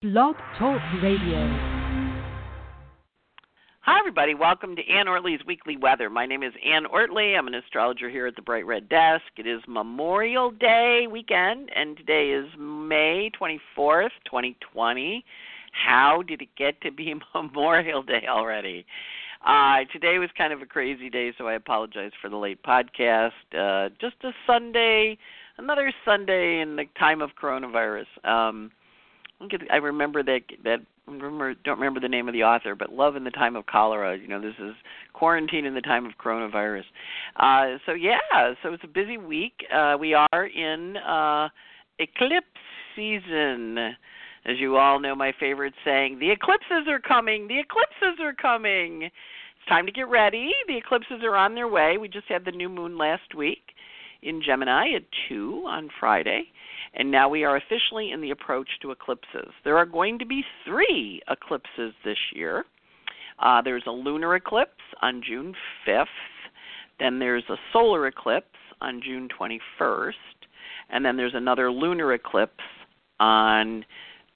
Blog Talk Radio. Hi, everybody. Welcome to Anne Ortelee's Weekly Weather. My name is Ann Ortelee. I'm an astrologer here at the Bright Red Desk. It is Memorial Day weekend, and today is May 24th, 2020. How did it get to be Memorial Day already? Uh, today was kind of a crazy day, so I apologize for the late podcast. Uh, just a Sunday, another Sunday in the time of coronavirus. Um, I remember that that remember don't remember the name of the author, but Love in the Time of Cholera. You know, this is quarantine in the time of coronavirus. Uh, so yeah, so it's a busy week. Uh, we are in uh, eclipse season. As you all know, my favorite saying: "The eclipses are coming. The eclipses are coming." It's time to get ready. The eclipses are on their way. We just had the new moon last week in Gemini at two on Friday. And now we are officially in the approach to eclipses. There are going to be three eclipses this year. Uh, there's a lunar eclipse on June 5th, then there's a solar eclipse on June 21st, and then there's another lunar eclipse on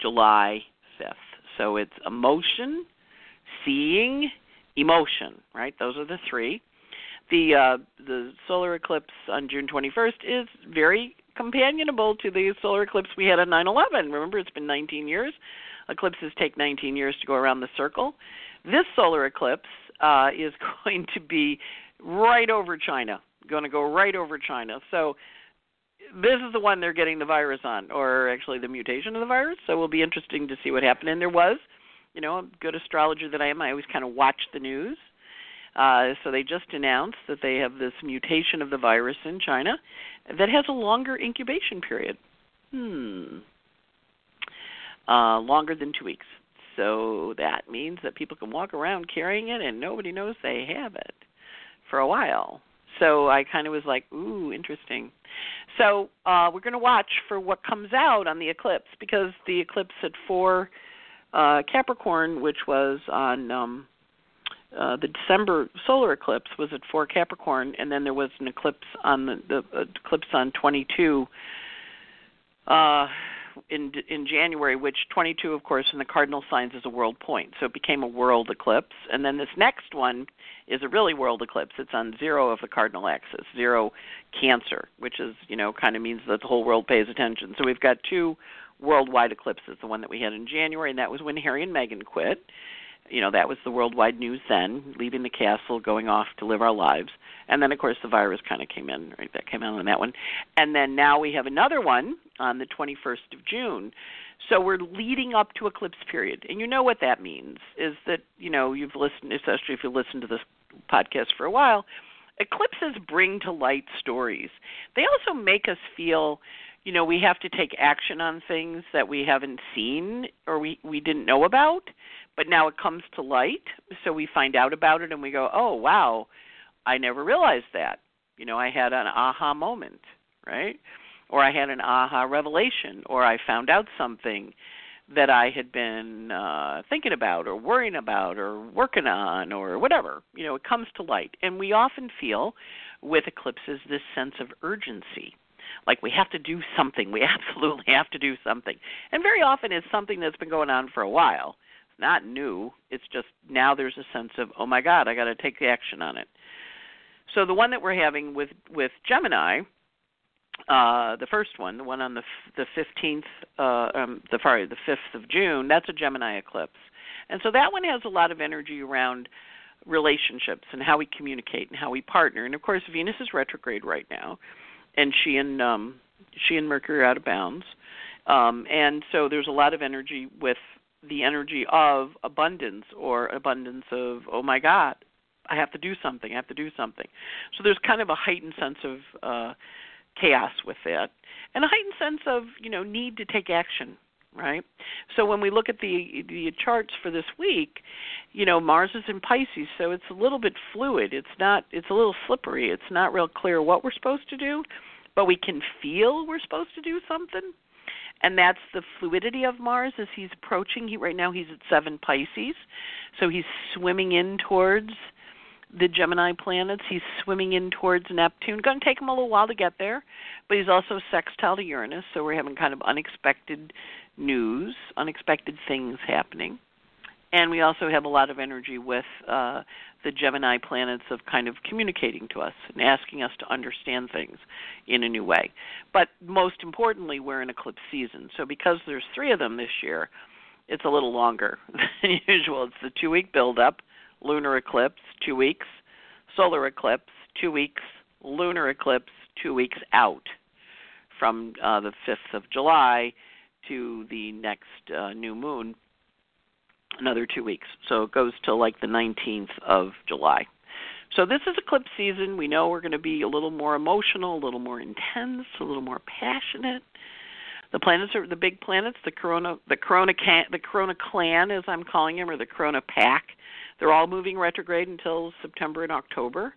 July 5th. So it's emotion, seeing, emotion, right? Those are the three. The uh, the solar eclipse on June 21st is very companionable to the solar eclipse we had on 9/11. Remember, it's been 19 years. Eclipses take 19 years to go around the circle. This solar eclipse uh, is going to be right over China. Going to go right over China. So this is the one they're getting the virus on, or actually the mutation of the virus. So it will be interesting to see what happened. And there was, you know, a good astrologer that I am. I always kind of watch the news. Uh, so they just announced that they have this mutation of the virus in China, that has a longer incubation period. Hmm. Uh, longer than two weeks. So that means that people can walk around carrying it and nobody knows they have it for a while. So I kind of was like, ooh, interesting. So uh, we're going to watch for what comes out on the eclipse because the eclipse at four uh, Capricorn, which was on um, uh, the December solar eclipse was at four Capricorn, and then there was an eclipse on the, the uh, eclipse on 22 uh, in in January, which 22, of course, in the cardinal signs is a world point, so it became a world eclipse. And then this next one is a really world eclipse. It's on zero of the cardinal axis, zero Cancer, which is you know kind of means that the whole world pays attention. So we've got two worldwide eclipses. The one that we had in January, and that was when Harry and Meghan quit you know that was the worldwide news then leaving the castle going off to live our lives. And then of course the virus kind of came in right that came out on that one. And then now we have another one on the 21st of june. So we're leading up to eclipse period. And you know what that means is that you know you've listened especially if you listen to this podcast for a while eclipses bring to light stories. They also make us feel you know we have to take action on things that we haven't seen or we we didn't know about but now it comes to light so we find out about it and we go oh wow i never realized that. You know i had an aha moment right? Or i had an aha revelation or i found out something that i had been uh thinking about or worrying about or working on or whatever. You know it comes to light. And we often feel with eclipses this sense of urgency. Like we have to do something. We absolutely have to do something. And very often it's something that's been going on for a while not new. It's just now there's a sense of, oh my God, I got to take action on it. So the one that we're having with with Gemini, uh, the first one, the one on the the 15th, uh, um, the sorry, the 5th of June, that's a Gemini eclipse, and so that one has a lot of energy around relationships and how we communicate and how we partner. And of course, Venus is retrograde right now, and she and um, she and Mercury are out of bounds. Um, and so there's a lot of energy with the energy of abundance or abundance of oh my god i have to do something i have to do something. So there's kind of a heightened sense of uh chaos with that and a heightened sense of you know need to take action right? So when we look at the the charts for this week you know mars is in pisces so it's a little bit fluid. It's not it's a little slippery. It's not real clear what we're supposed to do but we can feel we're supposed to do something and that's the fluidity of Mars as he's approaching. He right now he's at seven Pisces, so he's swimming in towards the Gemini planets. He's swimming in towards Neptune. Going to take him a little while to get there, but he's also sextile to Uranus, so we're having kind of unexpected news, unexpected things happening. And we also have a lot of energy with uh, the Gemini planets of kind of communicating to us and asking us to understand things in a new way. But most importantly, we're in eclipse season. So because there's three of them this year, it's a little longer than usual. It's the two week build up, lunar eclipse, two weeks, solar eclipse, two weeks, lunar eclipse, two weeks out from uh, the 5th of July to the next uh, new moon, another two weeks. So it goes till like the 19th of July. So this is eclipse season. We know we're going to be a little more emotional, a little more intense, a little more passionate. The planets are the big planets, the corona, the corona, the corona clan, as I'm calling them, or the corona pack. They're all moving retrograde until September and October,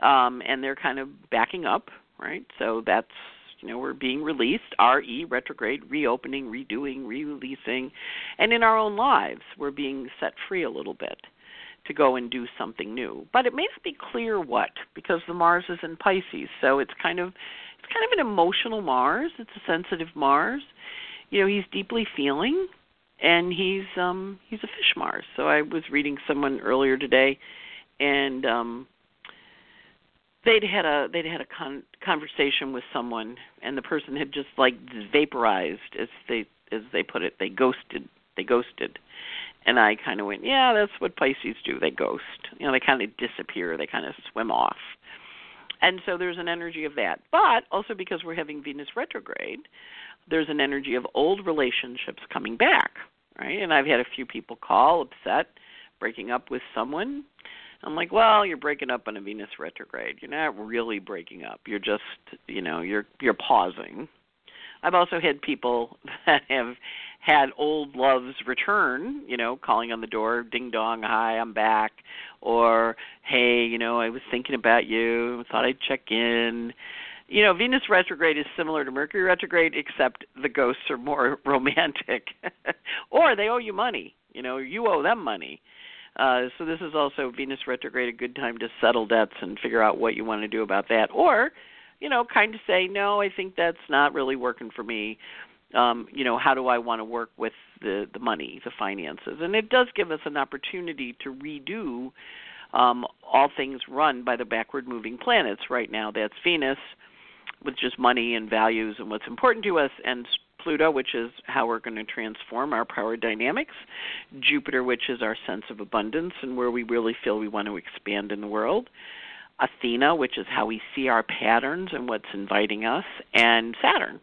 um, and they're kind of backing up, right? So that's you know, we're being released, RE, retrograde, reopening, redoing, re releasing. And in our own lives, we're being set free a little bit to go and do something new. But it may not be clear what, because the Mars is in Pisces. So it's kind of it's kind of an emotional Mars. It's a sensitive Mars. You know, he's deeply feeling and he's um he's a fish Mars. So I was reading someone earlier today and um they'd had a they'd had a con- conversation with someone and the person had just like vaporized as they as they put it they ghosted they ghosted. And i kind of went yeah that's what pisces do they ghost. You know they kind of disappear they kind of swim off. And so there's an energy of that. But also because we're having venus retrograde there's an energy of old relationships coming back right? And i've had a few people call upset breaking up with someone I'm like, well, you're breaking up on a Venus retrograde. You're not really breaking up. You're just, you know, you're you're pausing. I've also had people that have had old loves return, you know, calling on the door, ding dong, hi, I'm back, or hey, you know, I was thinking about you, thought I'd check in. You know, Venus retrograde is similar to Mercury retrograde, except the ghosts are more romantic, or they owe you money. You know, you owe them money uh, so this is also Venus retrograde, a good time to settle debts and figure out what you want to do about that, or you know, kind of say, no, I think that's not really working for me. Um, you know, how do I want to work with the the money, the finances, and it does give us an opportunity to redo um, all things run by the backward moving planets. Right now, that's Venus with just money and values and what's important to us, and Pluto, which is how we're going to transform our power dynamics, Jupiter, which is our sense of abundance and where we really feel we want to expand in the world, Athena, which is how we see our patterns and what's inviting us, and Saturn,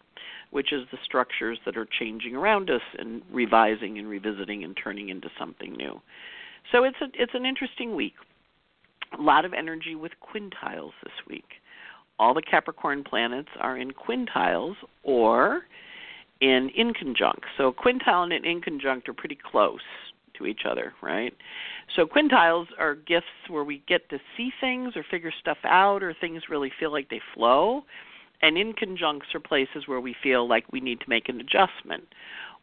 which is the structures that are changing around us and revising and revisiting and turning into something new. So it's a, it's an interesting week. A lot of energy with quintiles this week. All the Capricorn planets are in quintiles or in inconjunct. So quintile and an inconjunct are pretty close to each other, right? So quintiles are gifts where we get to see things or figure stuff out or things really feel like they flow. And inconjuncts are places where we feel like we need to make an adjustment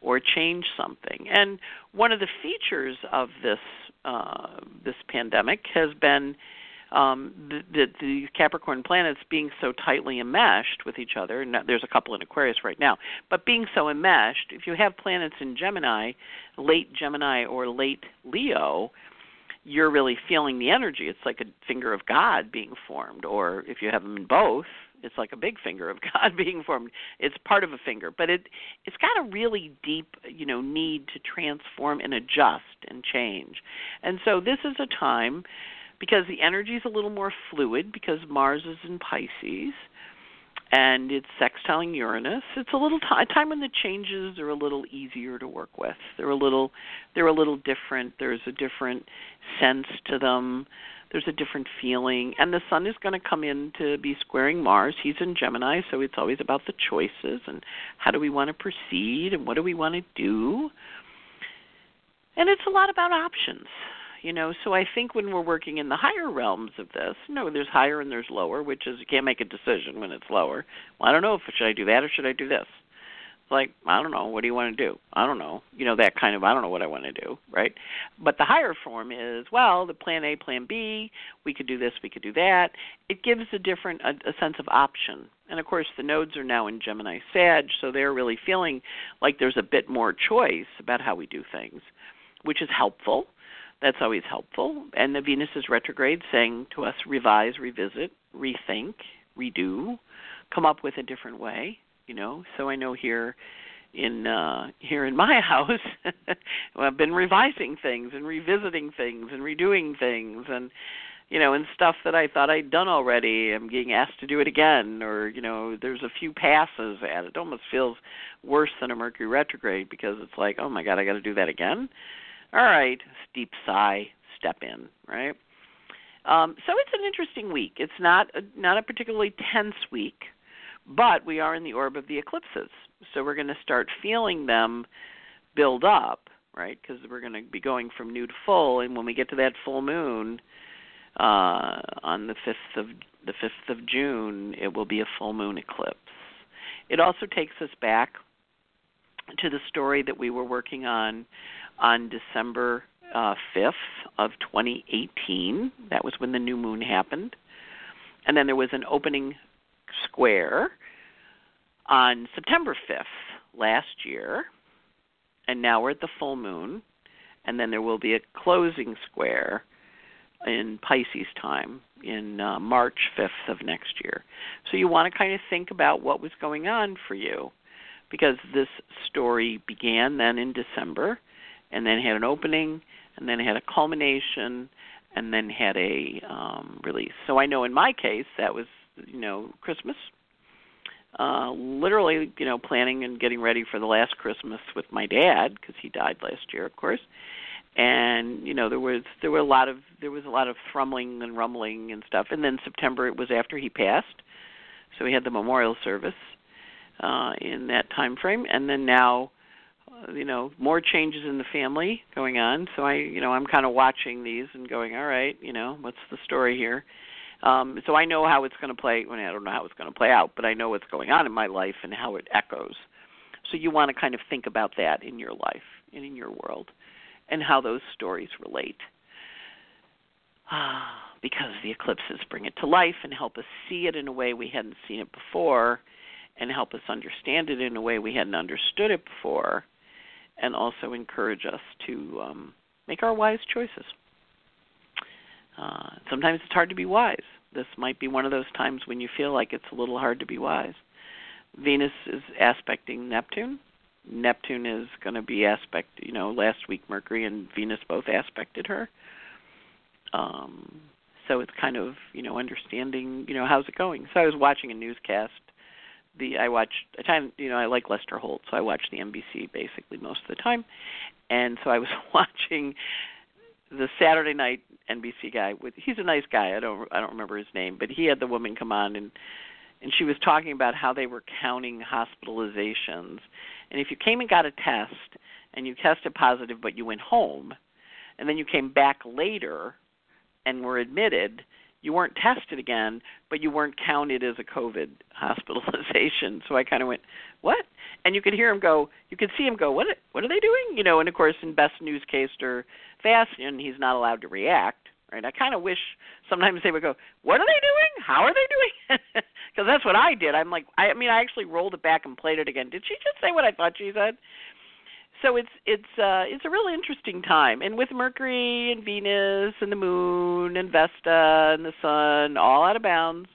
or change something. And one of the features of this uh, this pandemic has been um, the, Capricorn planets being so tightly enmeshed with each other, there's a couple in Aquarius right now, but being so enmeshed, if you have planets in Gemini, late Gemini or late Leo, you're really feeling the energy. It's like a finger of God being formed, or if you have them in both, it's like a big finger of God being formed. It's part of a finger, but it it's got a really deep, you know, need to transform and adjust and change. And so this is a time because the energy is a little more fluid because Mars is in Pisces and it's sextiling Uranus. It's a little time when the changes are a little easier to work with. They're a little they're a little different. There's a different sense to them. There's a different feeling, and the Sun is going to come in to be squaring Mars. He's in Gemini, so it's always about the choices and how do we want to proceed and what do we want to do. And it's a lot about options you know? So i think when we're working in the higher realms of this you know there's higher and there's lower which is you can't make a decision when it's lower. Well i don't know if should i do that or should i do this? Like i don't know. What do you want to do? I don't know. You know that kind of i don't know what i want to do right? But the higher form is well the plan a plan b we could do this we could do that. It gives a different a, a sense of option. And of course the nodes are now in gemini sag so they're really feeling like there's a bit more choice about how we do things which is helpful that's always helpful. And the venus is retrograde saying to us revise revisit rethink redo come up with a different way you know? So i know here in uh here in my house i've been revising things and revisiting things and redoing things and you know and stuff that i thought i'd done already i'm getting asked to do it again or you know there's a few passes at it. It almost feels worse than a mercury retrograde because it's like oh my god i got to do that again all right deep sigh step in right um, so it's an interesting week. It's not a, not a particularly tense week. But we are in the orb of the eclipses, so we're going to start feeling them build up, right? Because we're going to be going from new to full, and when we get to that full moon uh, on the fifth of the fifth of June, it will be a full moon eclipse. It also takes us back to the story that we were working on on December uh, 5th of 2018. That was when the new moon happened. And then there was an opening Square on September 5th last year, and now we're at the full moon, and then there will be a closing square in Pisces time in uh, March 5th of next year. So you want to kind of think about what was going on for you because this story began then in December and then had an opening and then had a culmination and then had a um, release. So I know in my case that was you know Christmas. Uh, literally, you know, planning and getting ready for the last Christmas with my dad because he died last year, of course. And you know, there was there were a lot of there was a lot of thrumming and rumbling and stuff. And then September it was after he passed, so we had the memorial service uh, in that time frame. And then now, uh, you know, more changes in the family going on. So I, you know, I'm kind of watching these and going, all right, you know, what's the story here? Um, so I know how it's going to play. Well, I don't know how it's going to play out, but I know what's going on in my life and how it echoes. So you want to kind of think about that in your life and in your world, and how those stories relate. because the eclipses bring it to life and help us see it in a way we hadn't seen it before, and help us understand it in a way we hadn't understood it before, and also encourage us to um, make our wise choices. Uh, sometimes it's hard to be wise. This might be one of those times when you feel like it's a little hard to be wise. Venus is aspecting Neptune. Neptune is going to be aspect. You know, last week Mercury and Venus both aspected her. Um, so it's kind of you know understanding you know how's it going. So I was watching a newscast. The I watch a time you know I like Lester Holt, so I watch the NBC basically most of the time, and so I was watching the Saturday night NBC guy with he's a nice guy. I don't I don't remember his name, but he had the woman come on and and she was talking about how they were counting hospitalizations. And if you came and got a test and you tested positive but you went home and then you came back later and were admitted, you weren't tested again, but you weren't counted as a COVID hospitalization. So I kind of went, "What?" And you could hear him go, you could see him go, "What? What are they doing?" You know. And of course, in best newscaster fashion, he's not allowed to react. Right? I kind of wish sometimes they would go, "What are they doing? How are they doing?" Because that's what I did. I'm like, I, I mean, I actually rolled it back and played it again. Did she just say what I thought she said? So it's it's uh it's a really interesting time. And with mercury and venus and the moon and vesta and the sun all out of bounds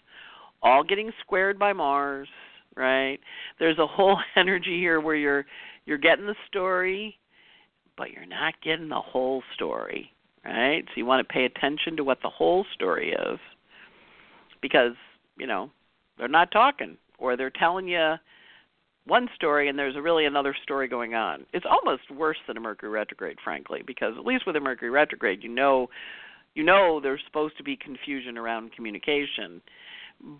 all getting squared by mars right? There's a whole energy here where you're you're getting the story but you're not getting the whole story right? So you want to pay attention to what the whole story is because you know they're not talking or they're telling you one story and there's a really another story going on. It's almost worse than a Mercury retrograde, frankly, because at least with a Mercury retrograde, you know, you know there's supposed to be confusion around communication.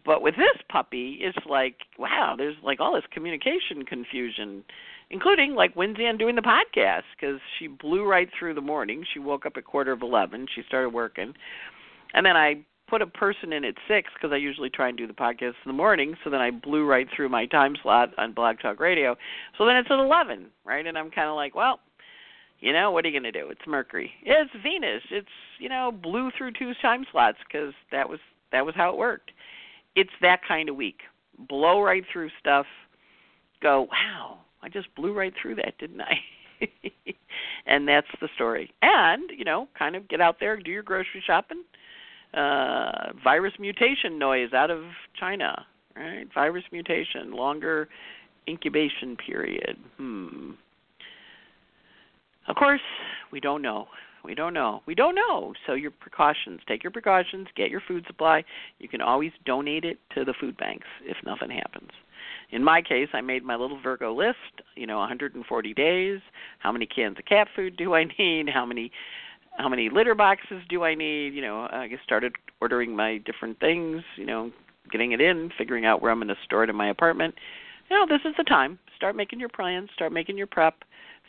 But with this puppy, it's like, wow, there's like all this communication confusion, including like Wednesday on doing the podcast because she blew right through the morning. She woke up at quarter of eleven. She started working, and then I put a person in at six because I usually try and do the podcast in the morning. So then I blew right through my time slot on Blog Talk Radio. So then it's at eleven, right? And I'm kind of like, well, you know, what are you going to do? It's Mercury. It's Venus. It's you know, blew through two time slots because that was that was how it worked. It's that kind of week. Blow right through stuff. Go, wow, I just blew right through that, didn't I? and that's the story. And you know, kind of get out there, do your grocery shopping. Uh, virus mutation noise out of China, right? Virus mutation, longer incubation period. Hmm. Of course, we don't know. We don't know. We don't know. So your precautions, take your precautions, get your food supply. You can always donate it to the food banks if nothing happens. In my case, I made my little Virgo list, you know, 140 days, how many cans of cat food do I need, how many how many litter boxes do I need, you know, I started ordering my different things, you know, getting it in, figuring out where I'm going to store it in my apartment. You know, this is the time. Start making your plans, start making your prep,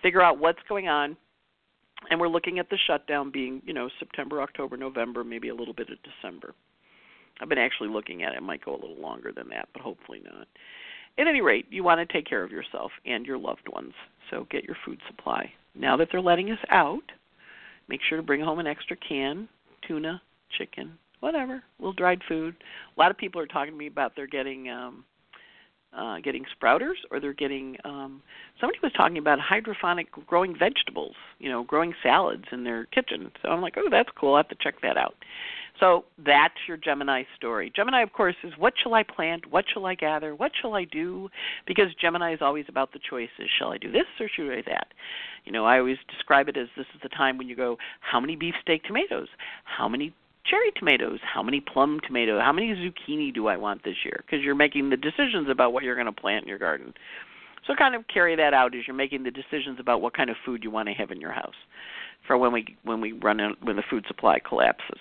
figure out what's going on. And we're looking at the shutdown being, you know, September, October, November, maybe a little bit of December. I've been actually looking at it. It might go a little longer than that, but hopefully not at any rate, you want to take care of yourself and your loved ones. So get your food supply. Now that they're letting us out, make sure to bring home an extra can, tuna, chicken, whatever, little dried food. A lot of people are talking to me about they're getting um uh getting sprouters or they're getting um somebody was talking about hydroponic growing vegetables, you know, growing salads in their kitchen. So I'm like, "Oh, that's cool. I have to check that out." So that's your Gemini story. Gemini, of course, is what shall I plant? What shall I gather? What shall I do? Because Gemini is always about the choices. Shall I do this or should I do that? You know, I always describe it as this is the time when you go, how many beefsteak tomatoes? How many cherry tomatoes? How many plum tomatoes? How many zucchini do I want this year? Because you're making the decisions about what you're going to plant in your garden. So kind of carry that out as you're making the decisions about what kind of food you want to have in your house for when we when we run when the food supply collapses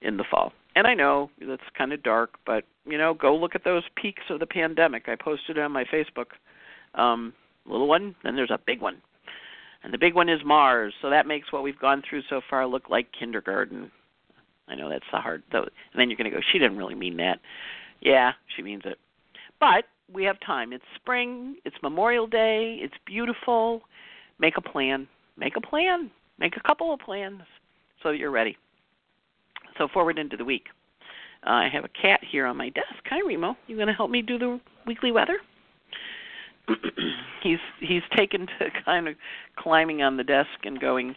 in the fall. And I know that's kind of dark, but you know, go look at those peaks of the pandemic. I posted it on my Facebook. Um, little one, then there's a big one. And the big one is Mars, so that makes what we've gone through so far look like kindergarten. I know that's the hard though. And then you're going to go, she didn't really mean that. Yeah, she means it. But we have time. It's spring, it's Memorial Day, it's beautiful. Make a plan. Make a plan. Make a couple of plans so that you're ready. So forward into the week. Uh, I have a cat here on my desk. Hi, Remo. You going to help me do the weekly weather? he's he's taken to kind of climbing on the desk and going,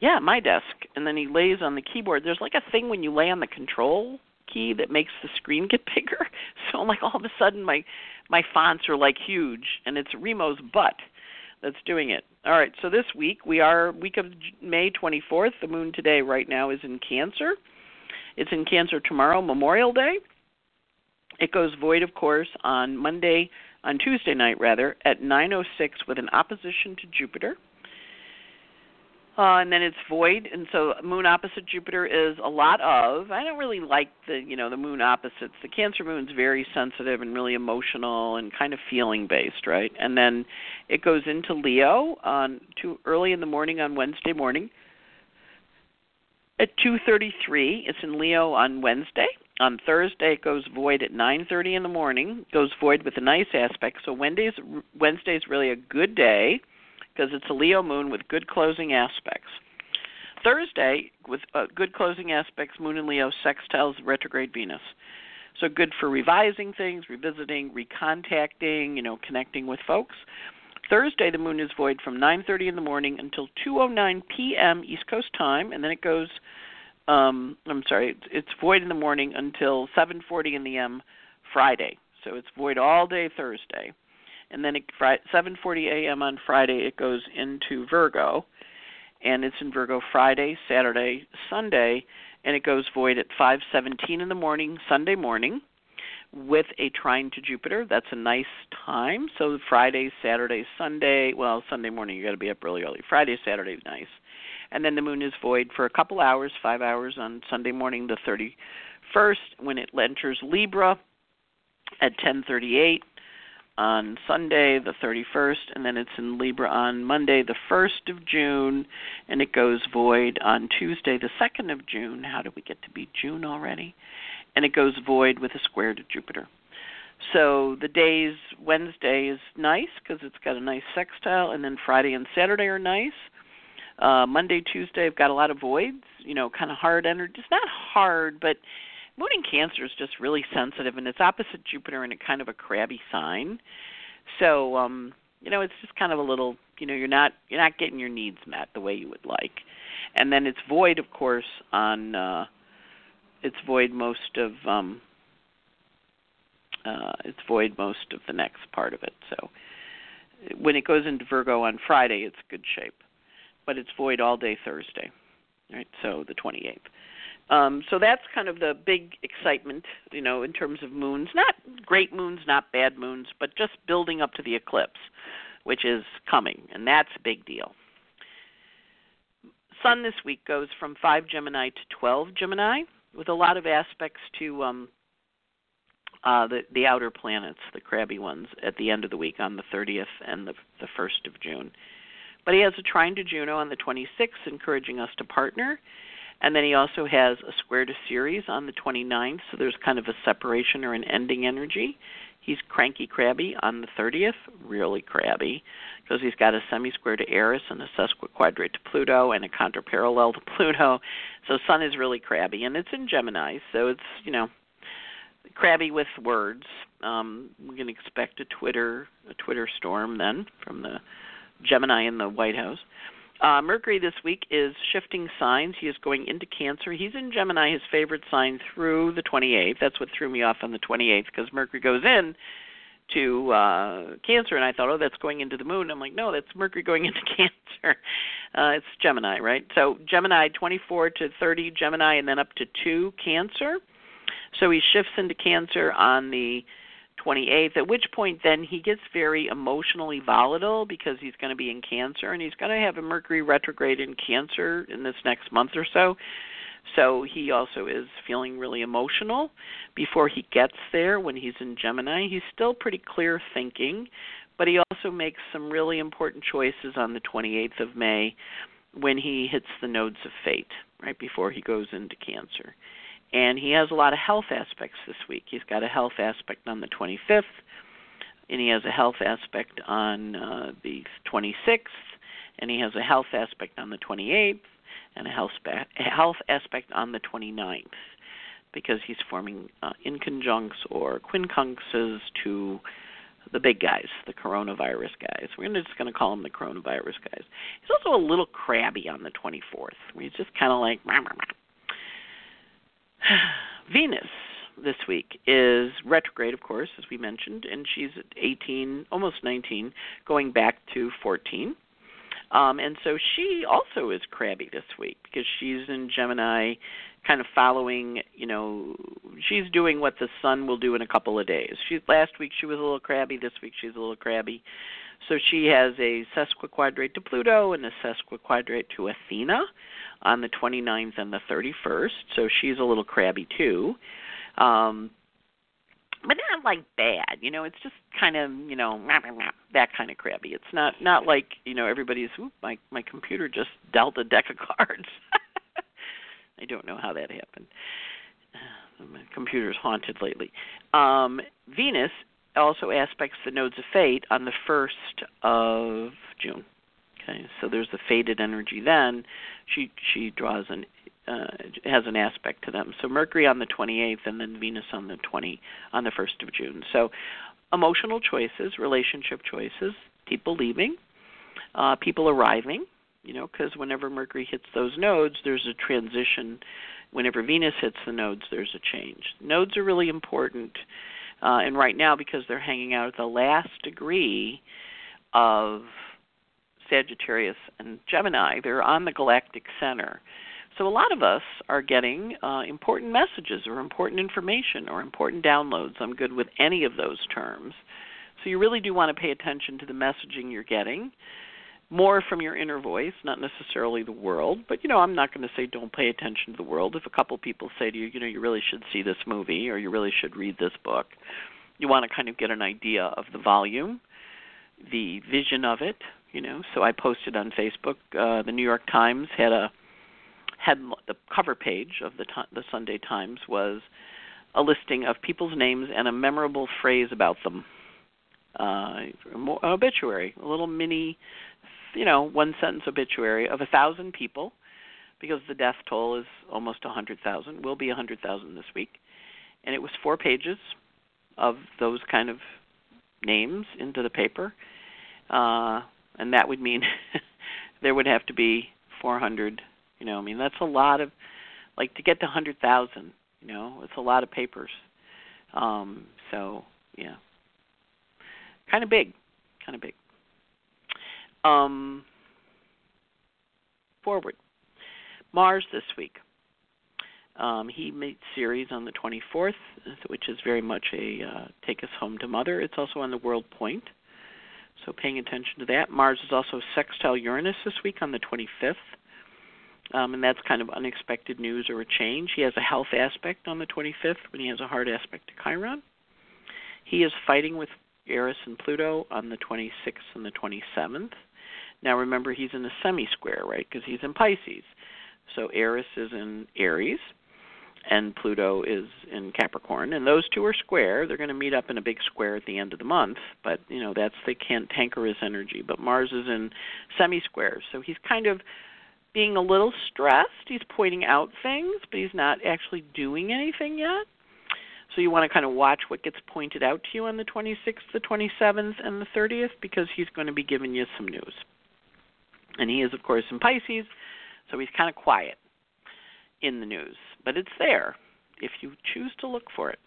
yeah, my desk. And then he lays on the keyboard. There's like a thing when you lay on the control key that makes the screen get bigger. So I'm like all of a sudden my my fonts are like huge, and it's Remo's butt that's doing it. All right. So this week we are week of May 24th. The moon today right now is in Cancer. It's in Cancer tomorrow, Memorial Day. It goes void, of course, on Monday, on Tuesday night rather, at 9:06 with an opposition to Jupiter. Uh, and then it's void, and so moon opposite Jupiter is a lot of. I don't really like the you know the moon opposites. The Cancer moon's very sensitive and really emotional and kind of feeling based, right? And then it goes into Leo on too early in the morning on Wednesday morning at 2:33. It's in Leo on Wednesday. On Thursday it goes void at 9:30 in the morning. Goes void with a nice aspect. So Wednesday's Wednesday's really a good day because it's a Leo moon with good closing aspects. Thursday with uh, good closing aspects, Moon and Leo sextiles retrograde Venus. So good for revising things, revisiting, recontacting, you know, connecting with folks. Thursday, the moon is void from 9:30 in the morning until 2:09 p.m. East Coast time, and then it goes. Um, I'm sorry, it's, void in the morning until 7:40 in the m Friday. So it's void all day Thursday, and then at 7:40 a.m. on Friday it goes into Virgo, and it's in Virgo Friday, Saturday, Sunday, and it goes void at 5:17 in the morning Sunday morning with a trine to Jupiter. That's a nice time. So Friday, Saturday, Sunday. Well, Sunday morning you got to be up really early. Friday, Saturday is nice, and then the moon is void for a couple hours, five hours on Sunday morning, the 31st, when it enters Libra at 10:38. On Sunday, the 31st, and then it's in Libra on Monday, the 1st of June, and it goes void on Tuesday, the 2nd of June. How did we get to be June already? And it goes void with a square to Jupiter. So the days Wednesday is nice because it's got a nice sextile, and then Friday and Saturday are nice. Uh, Monday, Tuesday, I've got a lot of voids. You know, kind of hard energy. It's not hard, but Moon in Cancer is just really sensitive, and it's opposite Jupiter in a kind of a crabby sign. So, um, you know, it's just kind of a little. You know, you're not you're not getting your needs met the way you would like. And then it's void, of course, on. uh It's void most of. um uh, it's void most of the next part of it. So when it goes into Virgo on Friday, it's good shape, but it's void all day Thursday, right? So the 28th. Um, so that's kind of the big excitement, you know, in terms of moons. Not great moons, not bad moons, but just building up to the eclipse, which is coming, and that's a big deal. Sun this week goes from 5 Gemini to 12 Gemini, with a lot of aspects to um, uh, the the outer planets, the crabby ones, at the end of the week on the 30th and the the 1st of June. But he has a trine to Juno on the 26th, encouraging us to partner. And then he also has a square to Ceres on the 29th, so there's kind of a separation or an ending energy. He's cranky crabby on the 30th, really crabby, because he's got a semi square to Eris and a sesquiquadrate to Pluto and a contraparallel to Pluto. So Sun is really crabby, and it's in Gemini, so it's, you know, crabby with words. Um, we can expect a Twitter a Twitter storm then from the Gemini in the White House. Uh, Mercury this week is shifting signs. He is going into Cancer. He's in Gemini, his favorite sign, through the 28th. That's what threw me off on the 28th because Mercury goes in to uh Cancer, and I thought, oh, that's going into the Moon. I'm like, no, that's Mercury going into Cancer. Uh, it's Gemini, right? So Gemini, 24 to 30 Gemini, and then up to two Cancer. So he shifts into Cancer on the 28th, at which point then he gets very emotionally volatile because he's going to be in Cancer and he's going to have a Mercury retrograde in Cancer in this next month or so. So he also is feeling really emotional before he gets there when he's in Gemini. He's still pretty clear thinking, but he also makes some really important choices on the 28th of May when he hits the nodes of fate, right before he goes into Cancer. And he has a lot of health aspects this week. He's got a health aspect on the 25th, and he has a health aspect on uh, the 26th, and he has a health aspect on the 28th, and a health, spa- health aspect on the 29th, because he's forming uh, inconjuncts or quincunxes to the big guys, the coronavirus guys. We're just going to call them the coronavirus guys. He's also a little crabby on the 24th. He's just kind of like, rah, rah, rah. Venus this week is retrograde, of course, as we mentioned, and she's at 18, almost 19, going back to 14. Um, and so she also is crabby this week because she's in Gemini, kind of following, you know, she's doing what the sun will do in a couple of days. She last week she was a little crabby, this week she's a little crabby. So she has a sesquiquadrate to Pluto and a sesquiquadrate to Athena on the 29th and the 31st. So she's a little crabby too. Um, but not like bad, you know. It's just kind of, you know, that kind of crabby. It's not not like, you know, everybody's. Ooh, my my computer just dealt a deck of cards. I don't know how that happened. My computer's haunted lately. Um, Venus also aspects the nodes of fate on the first of June. Okay, so there's the faded energy. Then she she draws an uh, has an aspect to them. So Mercury on the 28th, and then Venus on the 20 on the 1st of June. So emotional choices, relationship choices, people leaving, uh, people arriving. You know, because whenever Mercury hits those nodes, there's a transition. Whenever Venus hits the nodes, there's a change. Nodes are really important, uh, and right now because they're hanging out at the last degree of Sagittarius and Gemini. They're on the galactic center. So a lot of us are getting uh, important messages or important information or important downloads. I'm good with any of those terms. So you really do want to pay attention to the messaging you're getting. More from your inner voice, not necessarily the world. But you know, I'm not going to say don't pay attention to the world. If a couple people say to you, you know, you really should see this movie or you really should read this book, you want to kind of get an idea of the volume, the vision of it, you know. So I posted on Facebook. Uh, the New York Times had a had the cover page of the the Sunday Times was a listing of people's names and a memorable phrase about them. Uh, obituary, a little mini, you know, one sentence obituary of a thousand people, because the death toll is almost a hundred thousand. Will be a hundred thousand this week, and it was four pages of those kind of names into the paper, uh, and that would mean there would have to be 400. You know, I mean that's a lot of, like to get to a 100,000. You know, it's a lot of papers. Um, so yeah, kind of big, kind of big. Um, forward, Mars this week. Um, he meets Ceres on the 24th, which is very much a uh, take us home to mother. It's also on the world point, so paying attention to that. Mars is also sextile Uranus this week on the 25th, um, and that's kind of unexpected news or a change. He has a health aspect on the 25th when he has a hard aspect to Chiron. He is fighting with Eris and Pluto on the 26th and the 27th. Now remember, he's in a semi square, right? Because he's in Pisces. So Eris is in Aries and Pluto is in Capricorn, and those two are square. They're going to meet up in a big square at the end of the month, but you know that's the cantankerous energy. But Mars is in semi-squares, so he's kind of being a little stressed. He's pointing out things, but he's not actually doing anything yet. So you want to kind of watch what gets pointed out to you on the 26th, the 27th, and the 30th because he's going to be giving you some news. And he is, of course, in Pisces, so he's kind of quiet in the news, but it's there if you choose to look for it.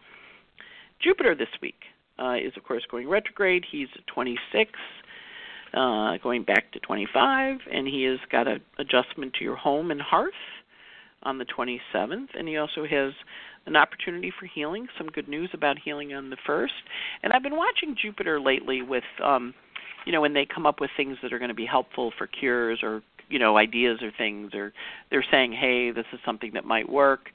Jupiter this week uh, is, of course, going retrograde. He's 26, uh, going back to 25, and he has got an adjustment to your home and hearth on the 27th, and he also has an opportunity for healing. Some good news about healing on the first. And I've been watching Jupiter lately with, um, you know, when they come up with things that are going to be helpful for cures or you know ideas or things or they're saying hey this is something that might work.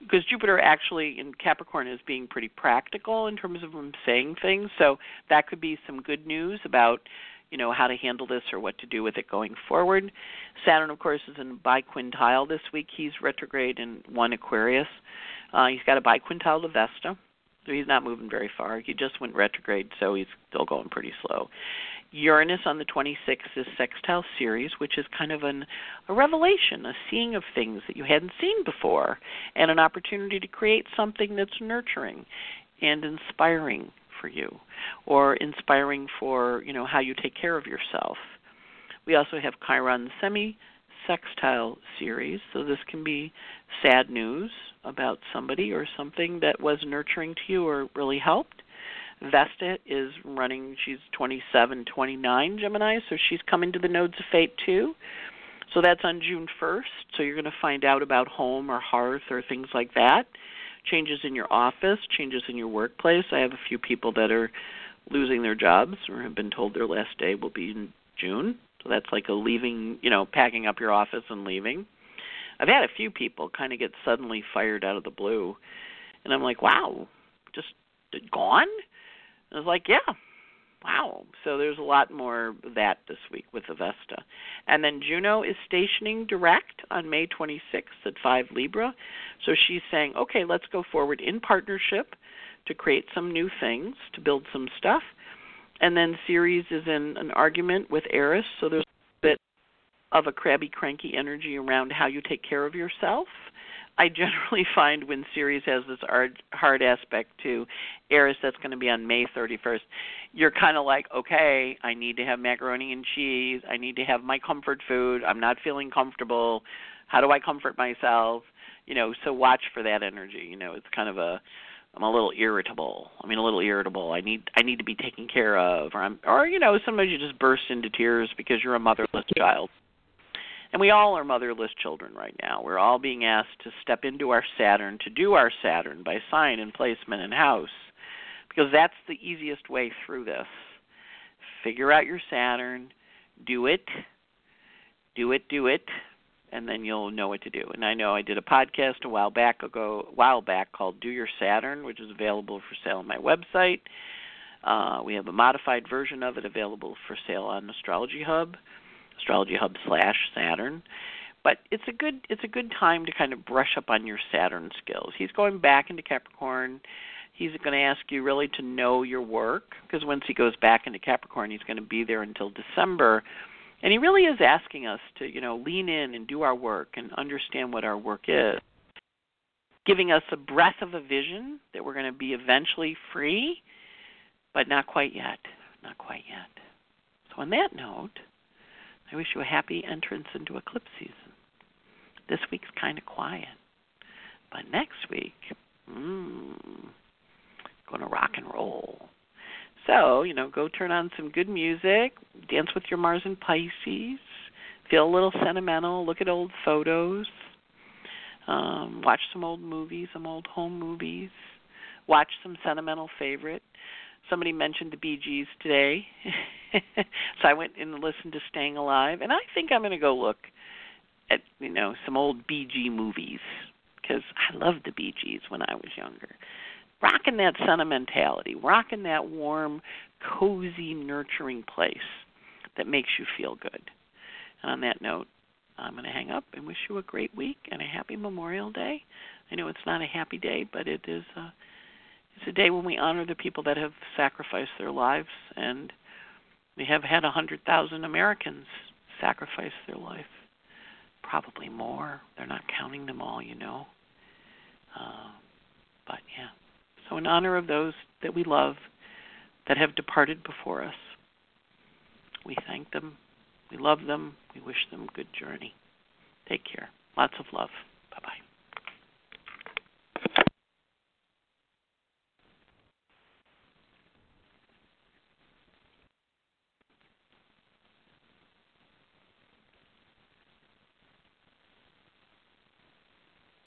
Because Jupiter actually in Capricorn is being pretty practical in terms of him saying things so that could be some good news about you know how to handle this or what to do with it going forward. Saturn of course is in biquintile this week. He's retrograde in one Aquarius. Uh, he's got a biquintile to Vesta so he's not moving very far. He just went retrograde, so he's still going pretty slow. Uranus on the 26th is sextile Ceres, which is kind of an, a revelation, a seeing of things that you hadn't seen before, and an opportunity to create something that's nurturing and inspiring for you, or inspiring for you know how you take care of yourself. We also have Chiron semi sextile Ceres. so this can be sad news about somebody or something that was nurturing to you or really helped. Vesta is running, she's 27, 29 Gemini, so she's coming to the nodes of fate too. So that's on June 1st. So you're going to find out about home or hearth or things like that. Changes in your office, changes in your workplace. I have a few people that are losing their jobs or have been told their last day will be in June. So that's like a leaving, you know, packing up your office and leaving. I've had a few people kind of get suddenly fired out of the blue. And I'm like, wow, just gone? I was like, yeah, wow. So there's a lot more of that this week with the Vesta. And then Juno is stationing direct on May 26th at 5 Libra. So she's saying, okay, let's go forward in partnership to create some new things, to build some stuff. And then Ceres is in an argument with Eris, so there's a bit of a crabby, cranky energy around how you take care of yourself I generally find when Ceres has this hard, hard aspect to Eris that's going to be on May 31st, you're kind of like, okay, I need to have macaroni and cheese. I need to have my comfort food. I'm not feeling comfortable. How do I comfort myself? You know, so watch for that energy. You know, it's kind of a I'm a little irritable. I mean, a little irritable. I need I need to be taken care of, or I'm, or you know, sometimes you just burst into tears because you're a motherless child. And we all are motherless children right now. We're all being asked to step into our Saturn, to do our Saturn by sign and placement and house, because that's the easiest way through this. Figure out your Saturn, do it, do it, do it, and then you'll know what to do. And I know I did a podcast a while back ago, a while back called "Do Your Saturn," which is available for sale on my website. Uh, we have a modified version of it available for sale on Astrology Hub, Astrology Hub slash Saturn. But it's a good it's a good time to kind of brush up on your Saturn skills. He's going back into Capricorn. He's going to ask you really to know your work because once he goes back into Capricorn, he's going to be there until December and he really is asking us to, you know, lean in and do our work and understand what our work is. Giving us a breath of a vision that we're going to be eventually free, but not quite yet. Not quite yet. So, on that note, I wish you a happy entrance into eclipse season. This week's kind of quiet, but next week, mmm, going to rock and roll. So, you know, go turn on some good music, dance with your Mars and Pisces, feel a little sentimental, look at old photos, um, watch some old movies, some old home movies, watch some sentimental favorite. Somebody mentioned the Bee Gees today, so I went and listened to Staying Alive, and I think I'm going to go look at you know some old Bee Gee movies because I loved the Bee Gees when I was younger rocking that sentimentality, rocking that warm, cozy, nurturing place that makes you feel good. And on that note, I'm going to hang up and wish you a great week and a happy Memorial Day. I know it's not a happy day, but it is a it's a day when we honor the people that have sacrificed their lives and we have had a hundred thousand Americans sacrifice their life. Probably more. They're not counting them all, you know. Uh, but yeah. So, in honor of those that we love that have departed before us, we thank them, we love them, we wish them good journey. Take care. Lots of love.